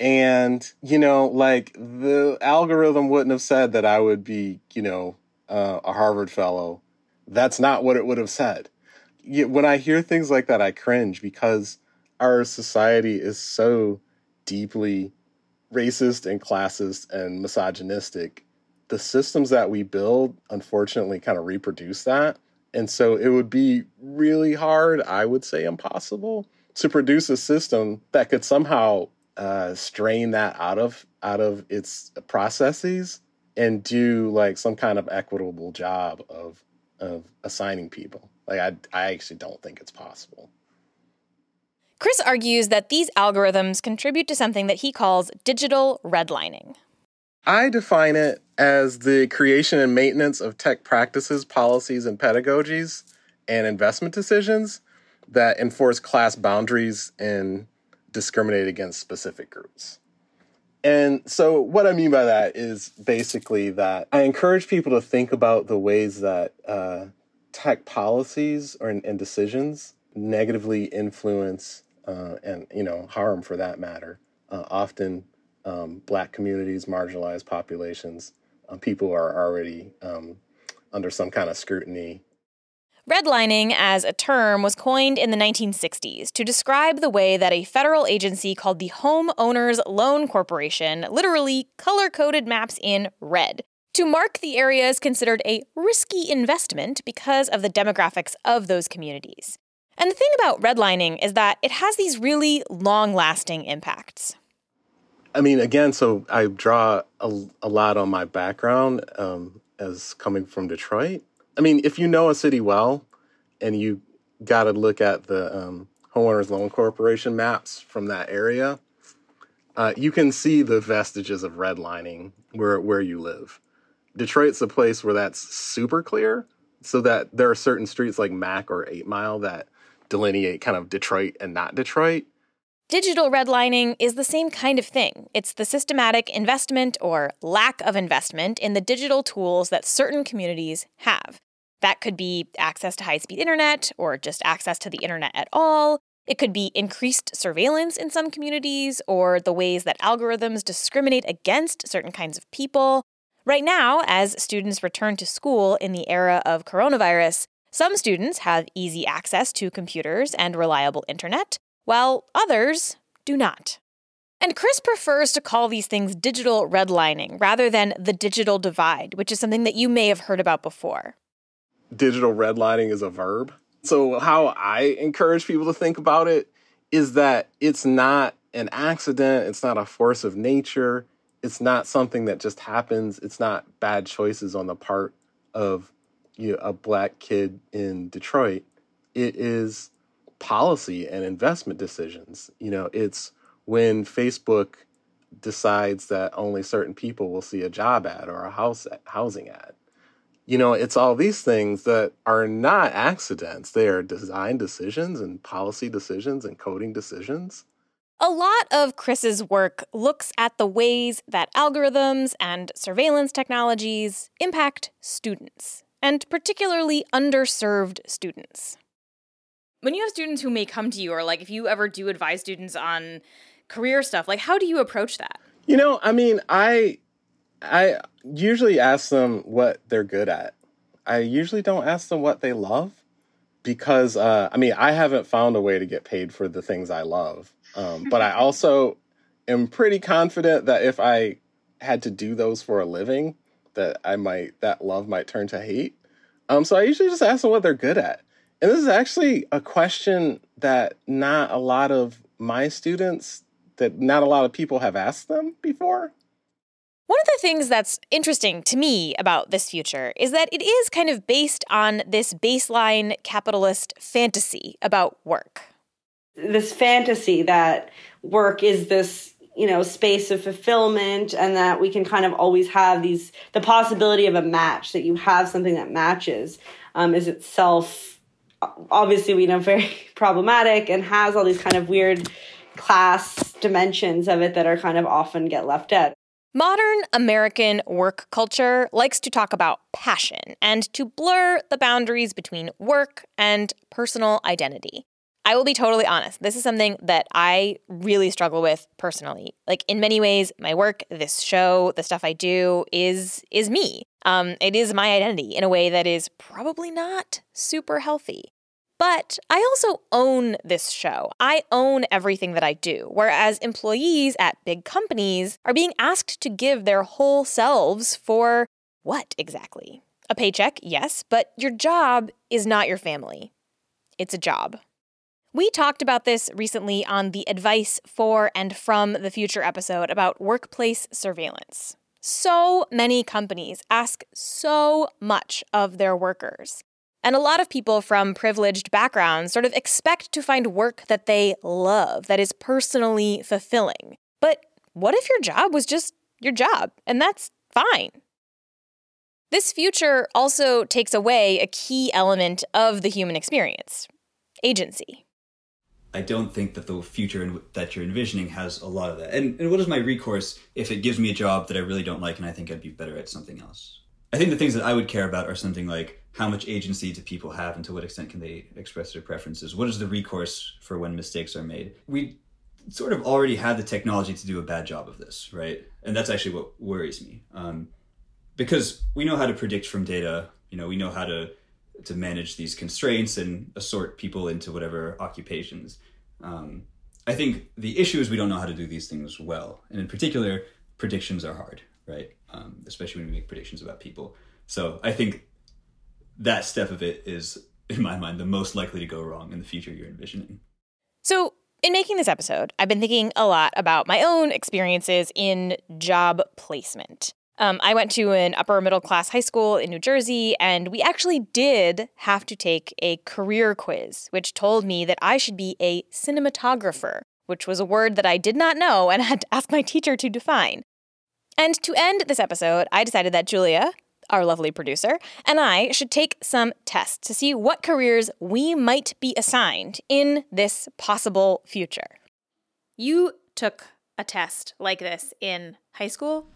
And you know, like the algorithm wouldn't have said that I would be, you know, uh, a Harvard fellow. That's not what it would have said. When I hear things like that, I cringe because our society is so deeply racist and classist and misogynistic. The systems that we build, unfortunately, kind of reproduce that. And so it would be really hard, I would say impossible, to produce a system that could somehow uh, strain that out of out of its processes and do like some kind of equitable job of of assigning people. Like I I actually don't think it's possible. Chris argues that these algorithms contribute to something that he calls digital redlining. I define it as the creation and maintenance of tech practices, policies, and pedagogies and investment decisions that enforce class boundaries and discriminate against specific groups. And so, what I mean by that is basically that I encourage people to think about the ways that uh, tech policies or, and decisions negatively influence uh, and you know harm for that matter. Uh, often, um, black communities, marginalized populations, uh, people are already um, under some kind of scrutiny. Redlining as a term was coined in the 1960s to describe the way that a federal agency called the Home Owners Loan Corporation literally color coded maps in red to mark the areas considered a risky investment because of the demographics of those communities. And the thing about redlining is that it has these really long lasting impacts. I mean, again, so I draw a, a lot on my background um, as coming from Detroit. I mean, if you know a city well and you got to look at the um, Homeowners Loan Corporation maps from that area, uh, you can see the vestiges of redlining where, where you live. Detroit's a place where that's super clear, so that there are certain streets like Mack or Eight Mile that delineate kind of Detroit and not Detroit. Digital redlining is the same kind of thing. It's the systematic investment or lack of investment in the digital tools that certain communities have. That could be access to high speed internet or just access to the internet at all. It could be increased surveillance in some communities or the ways that algorithms discriminate against certain kinds of people. Right now, as students return to school in the era of coronavirus, some students have easy access to computers and reliable internet, while others do not. And Chris prefers to call these things digital redlining rather than the digital divide, which is something that you may have heard about before. Digital redlining is a verb. So, how I encourage people to think about it is that it's not an accident, it's not a force of nature, it's not something that just happens, it's not bad choices on the part of you know, a black kid in Detroit. It is policy and investment decisions. You know, it's when Facebook decides that only certain people will see a job ad or a house housing ad. You know, it's all these things that are not accidents. They are design decisions and policy decisions and coding decisions. A lot of Chris's work looks at the ways that algorithms and surveillance technologies impact students and particularly underserved students. When you have students who may come to you, or like if you ever do advise students on career stuff, like how do you approach that? You know, I mean, I I usually ask them what they're good at. I usually don't ask them what they love because uh, I mean, I haven't found a way to get paid for the things I love. Um, but I also am pretty confident that if I had to do those for a living, that I might that love might turn to hate. Um, so I usually just ask them what they're good at. And this is actually a question that not a lot of my students, that not a lot of people have asked them before. One of the things that's interesting to me about this future is that it is kind of based on this baseline capitalist fantasy about work. This fantasy that work is this you know space of fulfillment and that we can kind of always have these the possibility of a match that you have something that matches um, is itself obviously we know very problematic and has all these kind of weird class dimensions of it that are kind of often get left out. Modern American work culture likes to talk about passion and to blur the boundaries between work and personal identity. I will be totally honest. This is something that I really struggle with personally. Like in many ways, my work, this show, the stuff I do is is me. Um, it is my identity in a way that is probably not super healthy. But I also own this show. I own everything that I do. Whereas employees at big companies are being asked to give their whole selves for what exactly? A paycheck, yes, but your job is not your family. It's a job. We talked about this recently on the Advice for and from the Future episode about workplace surveillance. So many companies ask so much of their workers. And a lot of people from privileged backgrounds sort of expect to find work that they love, that is personally fulfilling. But what if your job was just your job? And that's fine. This future also takes away a key element of the human experience agency. I don't think that the future in, that you're envisioning has a lot of that. And, and what is my recourse if it gives me a job that I really don't like and I think I'd be better at something else? I think the things that I would care about are something like how much agency do people have and to what extent can they express their preferences? What is the recourse for when mistakes are made? We sort of already have the technology to do a bad job of this, right? And that's actually what worries me. Um, because we know how to predict from data, you know, we know how to to manage these constraints and assort people into whatever occupations. Um, I think the issue is we don't know how to do these things well, and in particular, predictions are hard, right? Um, especially when we make predictions about people. So I think that step of it is, in my mind, the most likely to go wrong in the future you're envisioning. So, in making this episode, I've been thinking a lot about my own experiences in job placement. Um, I went to an upper middle class high school in New Jersey, and we actually did have to take a career quiz, which told me that I should be a cinematographer, which was a word that I did not know and had to ask my teacher to define. And to end this episode, I decided that Julia, our lovely producer, and I should take some tests to see what careers we might be assigned in this possible future. You took a test like this in high school?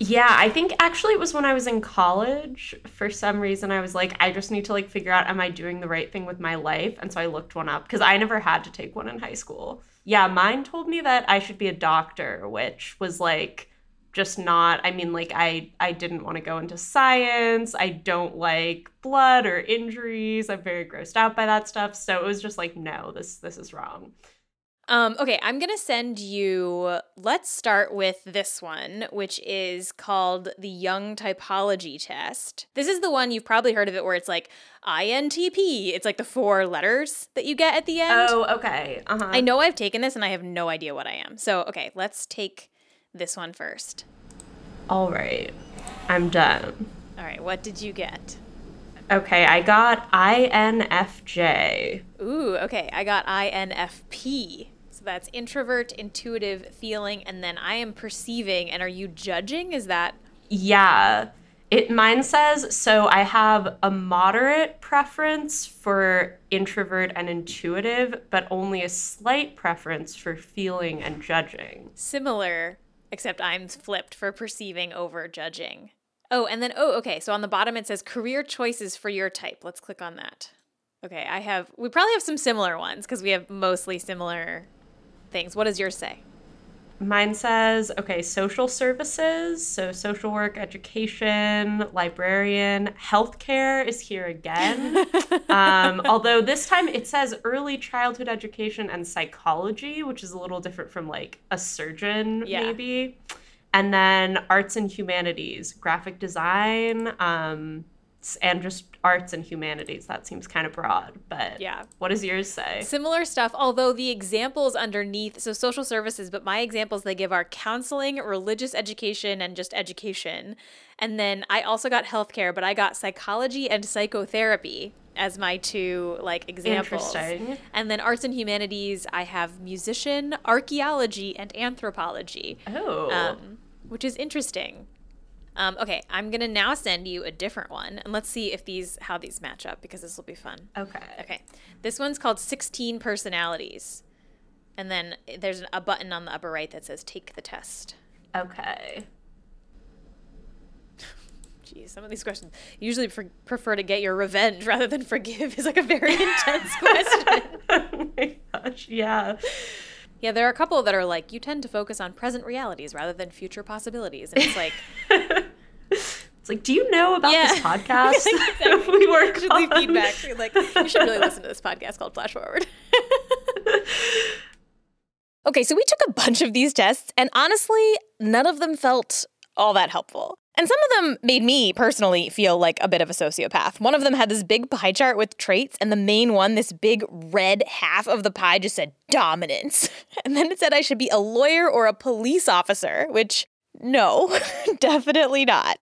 Yeah, I think actually it was when I was in college. For some reason, I was like, I just need to like figure out, am I doing the right thing with my life? And so I looked one up because I never had to take one in high school. Yeah, mine told me that I should be a doctor, which was like just not i mean like i i didn't want to go into science i don't like blood or injuries i'm very grossed out by that stuff so it was just like no this this is wrong um, okay, I'm gonna send you. Let's start with this one, which is called the Jung Typology Test. This is the one you've probably heard of it, where it's like INTP. It's like the four letters that you get at the end. Oh, okay. Uh-huh. I know I've taken this, and I have no idea what I am. So, okay, let's take this one first. All right. I'm done. All right, what did you get? Okay, I got INFJ. Ooh, okay, I got INFP. That's introvert, intuitive, feeling, and then I am perceiving. And are you judging? Is that? Yeah. It mine says so I have a moderate preference for introvert and intuitive, but only a slight preference for feeling and judging. Similar except I'm flipped for perceiving over judging. Oh, and then, oh, okay. So on the bottom it says career choices for your type. Let's click on that. Okay, I have, we probably have some similar ones because we have mostly similar things. What does yours say? Mine says, okay, social services, so social work, education, librarian, healthcare is here again. um, although this time it says early childhood education and psychology, which is a little different from like a surgeon, yeah. maybe. And then arts and humanities, graphic design, um, and just arts and humanities. That seems kind of broad, but yeah. What does yours say? Similar stuff, although the examples underneath, so social services, but my examples they give are counseling, religious education, and just education. And then I also got healthcare, but I got psychology and psychotherapy as my two like examples. Interesting. And then arts and humanities, I have musician, archaeology, and anthropology. Oh. Um, which is interesting. Um, okay, I'm gonna now send you a different one, and let's see if these how these match up because this will be fun. Okay. Okay, this one's called 16 personalities, and then there's a button on the upper right that says "Take the test." Okay. Geez, some of these questions usually pre- prefer to get your revenge rather than forgive is like a very intense question. oh my gosh. Yeah. Yeah, there are a couple that are like you tend to focus on present realities rather than future possibilities, and it's like It's like, do you know about Yeah. this podcast Exactly. we work should leave feedback. You're like you should really listen to this podcast called Flash Forward. okay, so we took a bunch of these tests, and honestly, none of them felt all that helpful. And some of them made me personally feel like a bit of a sociopath. One of them had this big pie chart with traits, and the main one, this big red half of the pie, just said dominance. And then it said I should be a lawyer or a police officer, which, no, definitely not.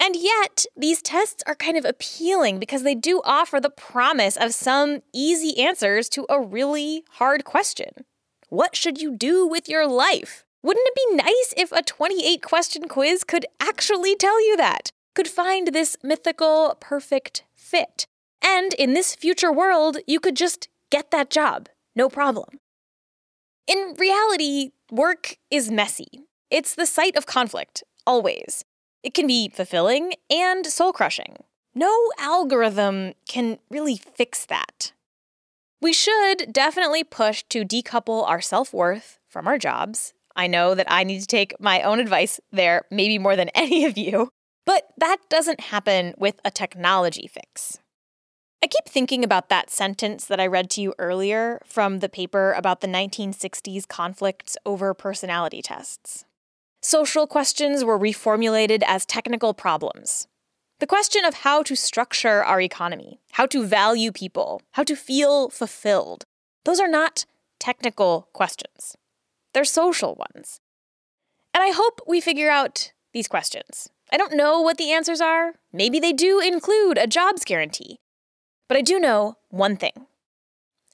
And yet, these tests are kind of appealing because they do offer the promise of some easy answers to a really hard question. What should you do with your life? Wouldn't it be nice if a 28 question quiz could actually tell you that? Could find this mythical perfect fit. And in this future world, you could just get that job, no problem. In reality, work is messy. It's the site of conflict, always. It can be fulfilling and soul crushing. No algorithm can really fix that. We should definitely push to decouple our self worth from our jobs. I know that I need to take my own advice there, maybe more than any of you, but that doesn't happen with a technology fix. I keep thinking about that sentence that I read to you earlier from the paper about the 1960s conflicts over personality tests. Social questions were reformulated as technical problems. The question of how to structure our economy, how to value people, how to feel fulfilled, those are not technical questions. They're social ones. And I hope we figure out these questions. I don't know what the answers are. Maybe they do include a jobs guarantee. But I do know one thing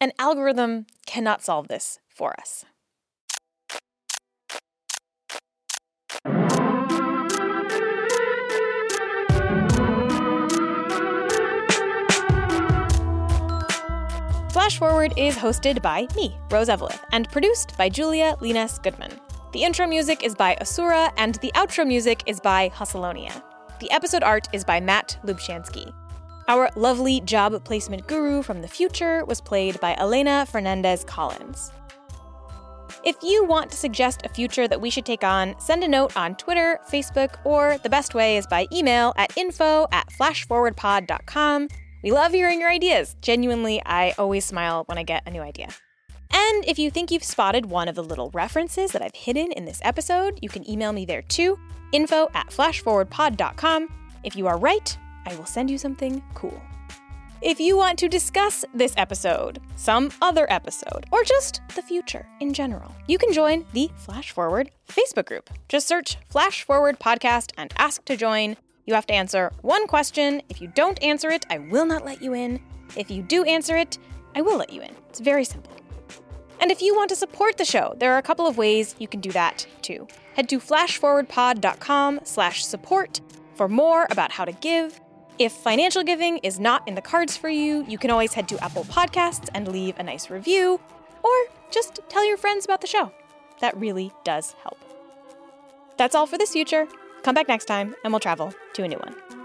an algorithm cannot solve this for us. Flash Forward is hosted by me, Rose Eveleth, and produced by Julia Llinas Goodman. The intro music is by Asura, and the outro music is by Hussalonia. The episode art is by Matt Lubchansky. Our lovely job placement guru from the future was played by Elena Fernandez Collins. If you want to suggest a future that we should take on, send a note on Twitter, Facebook, or the best way is by email at info at flashforwardpod.com. We love hearing your ideas. Genuinely, I always smile when I get a new idea. And if you think you've spotted one of the little references that I've hidden in this episode, you can email me there too, info at flashforwardpod.com. If you are right, I will send you something cool. If you want to discuss this episode, some other episode, or just the future in general, you can join the Flash Forward Facebook group. Just search Flash Forward Podcast and ask to join. You have to answer one question. If you don't answer it, I will not let you in. If you do answer it, I will let you in. It's very simple. And if you want to support the show, there are a couple of ways you can do that too. Head to flashforwardpod.com slash support for more about how to give. If financial giving is not in the cards for you, you can always head to Apple Podcasts and leave a nice review, or just tell your friends about the show. That really does help. That's all for this future. Come back next time and we'll travel to a new one.